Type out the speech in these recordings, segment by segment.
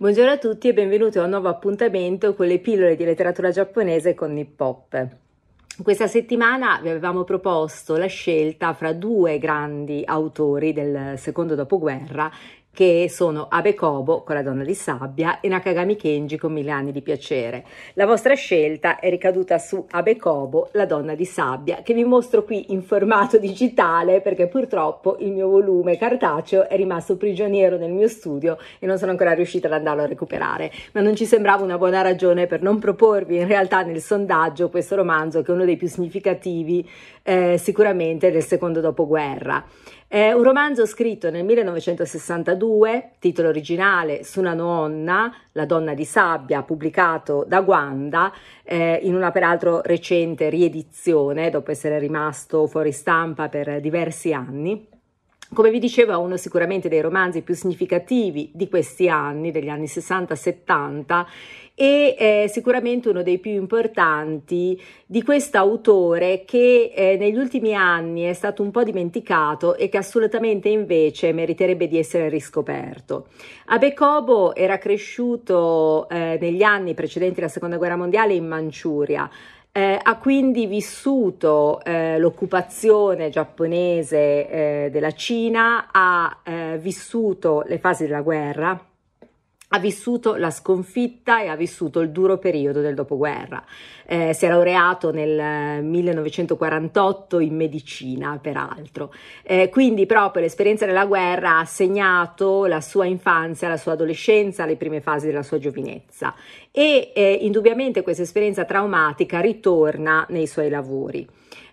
Buongiorno a tutti e benvenuti a un nuovo appuntamento con le pillole di letteratura giapponese con Nippop. Questa settimana vi avevamo proposto la scelta fra due grandi autori del secondo dopoguerra che sono Abe Kobo con la donna di sabbia e Nakagami Kenji con mille anni di piacere. La vostra scelta è ricaduta su Abe Kobo, la donna di sabbia, che vi mostro qui in formato digitale perché purtroppo il mio volume cartaceo è rimasto prigioniero nel mio studio e non sono ancora riuscita ad andarlo a recuperare, ma non ci sembrava una buona ragione per non proporvi in realtà nel sondaggio questo romanzo che è uno dei più significativi eh, sicuramente del secondo dopoguerra. È un romanzo scritto nel 1962, titolo originale Sunano Onna, La donna di sabbia, pubblicato da Guanda eh, in una peraltro recente riedizione dopo essere rimasto fuori stampa per diversi anni. Come vi dicevo, è uno sicuramente dei romanzi più significativi di questi anni, degli anni 60-70, e è sicuramente uno dei più importanti di questo autore che eh, negli ultimi anni è stato un po' dimenticato e che assolutamente invece meriterebbe di essere riscoperto. Abe Kobo era cresciuto eh, negli anni precedenti la seconda guerra mondiale in Manciuria. Eh, ha quindi vissuto eh, l'occupazione giapponese eh, della Cina, ha eh, vissuto le fasi della guerra, ha vissuto la sconfitta e ha vissuto il duro periodo del dopoguerra. Eh, si è laureato nel 1948 in medicina, peraltro. Eh, quindi proprio l'esperienza della guerra ha segnato la sua infanzia, la sua adolescenza, le prime fasi della sua giovinezza e eh, indubbiamente questa esperienza traumatica ritorna nei suoi lavori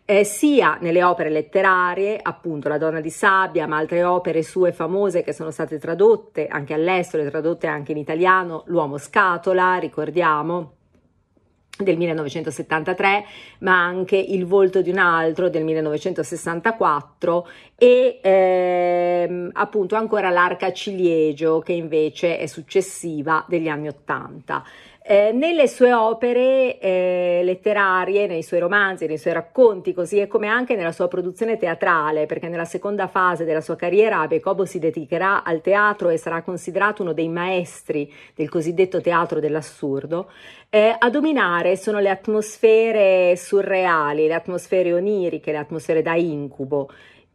eh, sia nelle opere letterarie, appunto La donna di sabbia, ma altre opere sue famose che sono state tradotte anche all'estero, tradotte anche in italiano, L'uomo scatola, ricordiamo del 1973, ma anche Il volto di un altro del 1964 e ehm, appunto ancora L'arca ciliegio che invece è successiva degli anni 80. Eh, nelle sue opere eh, letterarie, nei suoi romanzi, nei suoi racconti, così come anche nella sua produzione teatrale, perché nella seconda fase della sua carriera Abecobo si dedicherà al teatro e sarà considerato uno dei maestri del cosiddetto teatro dell'assurdo, eh, a dominare sono le atmosfere surreali, le atmosfere oniriche, le atmosfere da incubo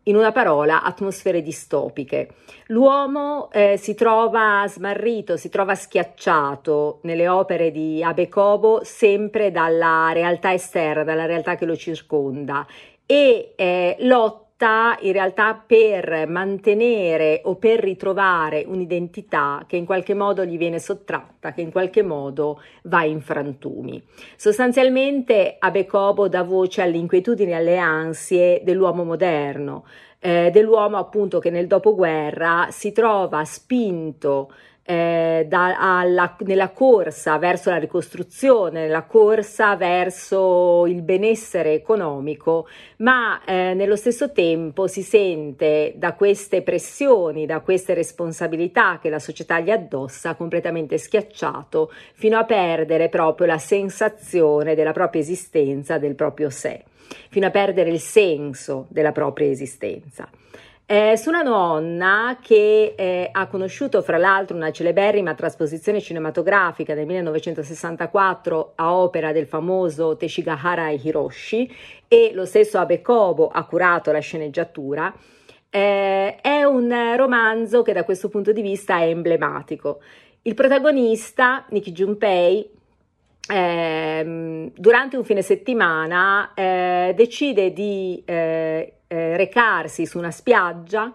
in una parola, atmosfere distopiche. L'uomo eh, si trova smarrito, si trova schiacciato nelle opere di Abe Kobo sempre dalla realtà esterna, dalla realtà che lo circonda e eh, lotta lotta in realtà per mantenere o per ritrovare un'identità che in qualche modo gli viene sottratta, che in qualche modo va in frantumi. Sostanzialmente Abecobo dà voce alle inquietudini e alle ansie dell'uomo moderno, eh, dell'uomo appunto che nel dopoguerra si trova spinto eh, da, alla, nella corsa verso la ricostruzione, nella corsa verso il benessere economico, ma eh, nello stesso tempo si sente da queste pressioni, da queste responsabilità che la società gli addossa completamente schiacciato fino a perdere proprio la sensazione della propria esistenza, del proprio sé, fino a perdere il senso della propria esistenza. Eh, su una nonna che eh, ha conosciuto fra l'altro una celeberrima trasposizione cinematografica del 1964 a opera del famoso Teshigahara Hiroshi e lo stesso Abe Kobo ha curato la sceneggiatura, eh, è un romanzo che da questo punto di vista è emblematico. Il protagonista, Nikki Junpei, eh, durante un fine settimana eh, decide di eh, recarsi su una spiaggia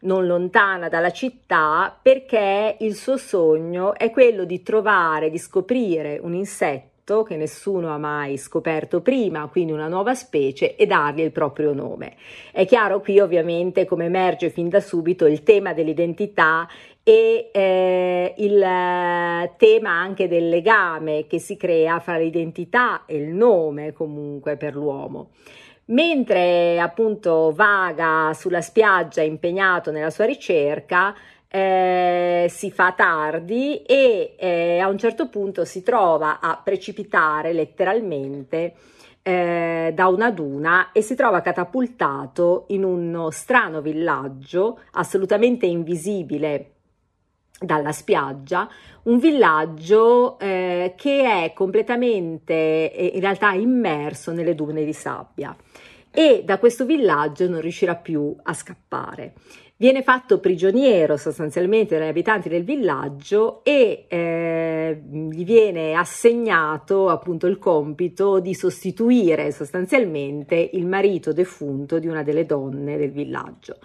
non lontana dalla città perché il suo sogno è quello di trovare, di scoprire un insetto che nessuno ha mai scoperto prima, quindi una nuova specie, e dargli il proprio nome. È chiaro qui ovviamente come emerge fin da subito il tema dell'identità e eh, il eh, tema anche del legame che si crea fra l'identità e il nome comunque per l'uomo. Mentre appunto vaga sulla spiaggia impegnato nella sua ricerca, eh, si fa tardi e eh, a un certo punto si trova a precipitare letteralmente eh, da una duna e si trova catapultato in uno strano villaggio assolutamente invisibile dalla spiaggia, un villaggio eh, che è completamente eh, in realtà immerso nelle dune di sabbia e da questo villaggio non riuscirà più a scappare. Viene fatto prigioniero sostanzialmente dagli abitanti del villaggio e eh, gli viene assegnato appunto il compito di sostituire sostanzialmente il marito defunto di una delle donne del villaggio.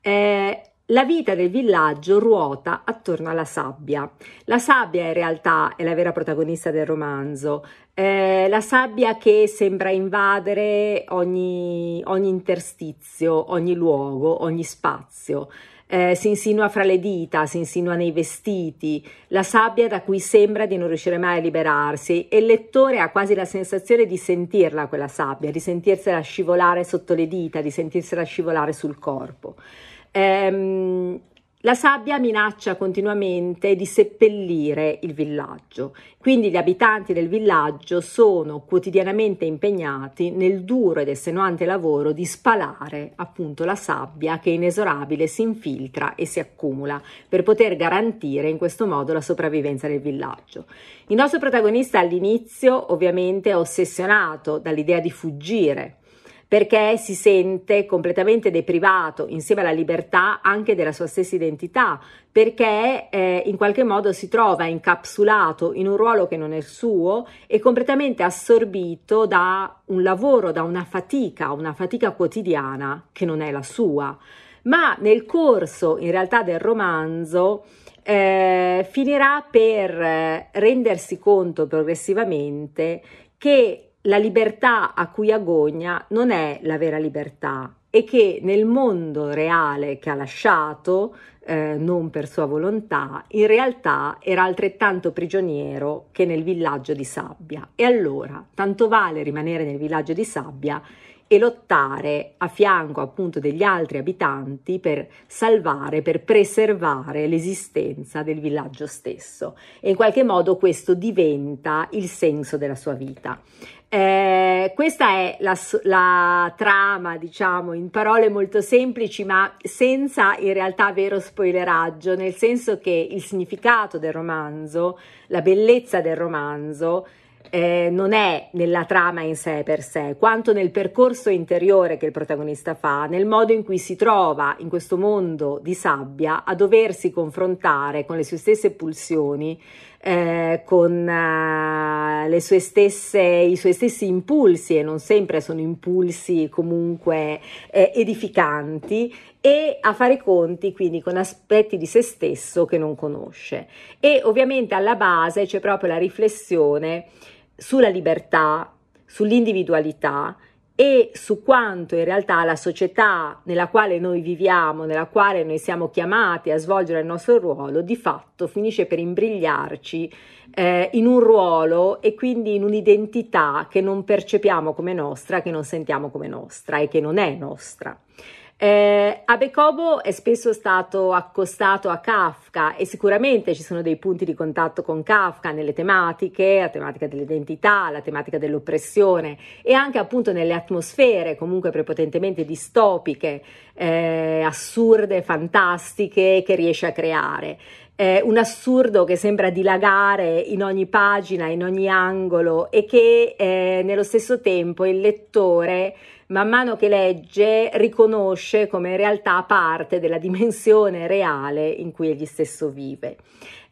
Eh, la vita del villaggio ruota attorno alla sabbia. La sabbia in realtà è la vera protagonista del romanzo, eh, la sabbia che sembra invadere ogni, ogni interstizio, ogni luogo, ogni spazio. Eh, si insinua fra le dita, si insinua nei vestiti, la sabbia da cui sembra di non riuscire mai a liberarsi e il lettore ha quasi la sensazione di sentirla quella sabbia, di sentirsela scivolare sotto le dita, di sentirsela scivolare sul corpo. Ehm, la sabbia minaccia continuamente di seppellire il villaggio, quindi gli abitanti del villaggio sono quotidianamente impegnati nel duro ed estenuante lavoro di spalare appunto la sabbia che inesorabile si infiltra e si accumula per poter garantire in questo modo la sopravvivenza del villaggio. Il nostro protagonista all'inizio ovviamente è ossessionato dall'idea di fuggire perché si sente completamente deprivato insieme alla libertà anche della sua stessa identità, perché eh, in qualche modo si trova incapsulato in un ruolo che non è il suo e completamente assorbito da un lavoro, da una fatica, una fatica quotidiana che non è la sua. Ma nel corso in realtà del romanzo eh, finirà per eh, rendersi conto progressivamente che la libertà a cui agogna non è la vera libertà e che nel mondo reale che ha lasciato, eh, non per sua volontà, in realtà era altrettanto prigioniero che nel villaggio di sabbia. E allora, tanto vale rimanere nel villaggio di sabbia e lottare a fianco appunto degli altri abitanti per salvare, per preservare l'esistenza del villaggio stesso. E in qualche modo questo diventa il senso della sua vita. Eh, questa è la, la, trama, diciamo, in parole molto semplici, ma senza in realtà vero spoileraggio, nel senso che il significato del romanzo, la bellezza del romanzo, eh, non è nella trama in sé per sé, quanto nel percorso interiore che il protagonista fa, nel modo in cui si trova in questo mondo di sabbia a doversi confrontare con le sue stesse pulsioni eh, con sue stesse, i suoi stessi impulsi e non sempre sono impulsi comunque eh, edificanti e a fare conti quindi con aspetti di se stesso che non conosce. E ovviamente alla base c'è proprio la riflessione sulla libertà, sull'individualità e su quanto in realtà la società nella quale noi viviamo, nella quale noi siamo chiamati a svolgere il nostro ruolo, di fatto finisce per imbrigliarci eh, in un ruolo e quindi in un'identità che non percepiamo come nostra, che non sentiamo come nostra e che non è nostra. Eh, Abecobo è spesso stato accostato a Kafka e sicuramente ci sono dei punti di contatto con Kafka nelle tematiche, la tematica dell'identità, la tematica dell'oppressione e anche appunto nelle atmosfere comunque prepotentemente distopiche, eh, assurde, fantastiche che riesce a creare. Eh, un assurdo che sembra dilagare in ogni pagina, in ogni angolo e che eh, nello stesso tempo il lettore man mano che legge riconosce come in realtà parte della dimensione reale in cui egli stesso vive.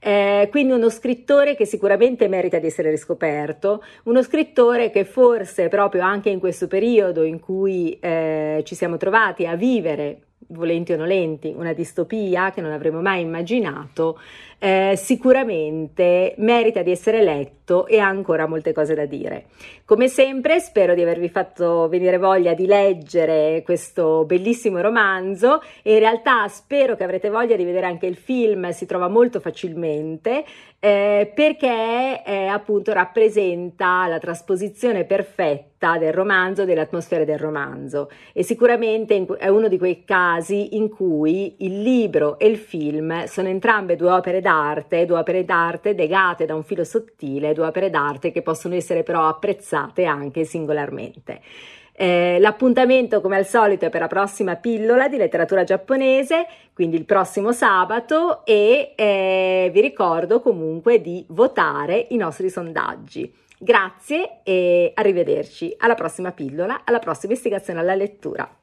Eh, quindi uno scrittore che sicuramente merita di essere riscoperto, uno scrittore che forse proprio anche in questo periodo in cui eh, ci siamo trovati a vivere volenti o nolenti, una distopia che non avremmo mai immaginato, eh, sicuramente merita di essere letto e ha ancora molte cose da dire. Come sempre spero di avervi fatto venire voglia di leggere questo bellissimo romanzo e in realtà spero che avrete voglia di vedere anche il film, si trova molto facilmente eh, perché eh, appunto rappresenta la trasposizione perfetta del romanzo, delle atmosfere del romanzo e sicuramente è uno di quei casi in cui il libro e il film sono entrambe due opere d'arte, due opere d'arte legate da un filo sottile, due opere d'arte che possono essere però apprezzate anche singolarmente. Eh, l'appuntamento come al solito è per la prossima pillola di letteratura giapponese, quindi il prossimo sabato e eh, vi ricordo comunque di votare i nostri sondaggi. Grazie e arrivederci alla prossima pillola, alla prossima istigazione alla lettura.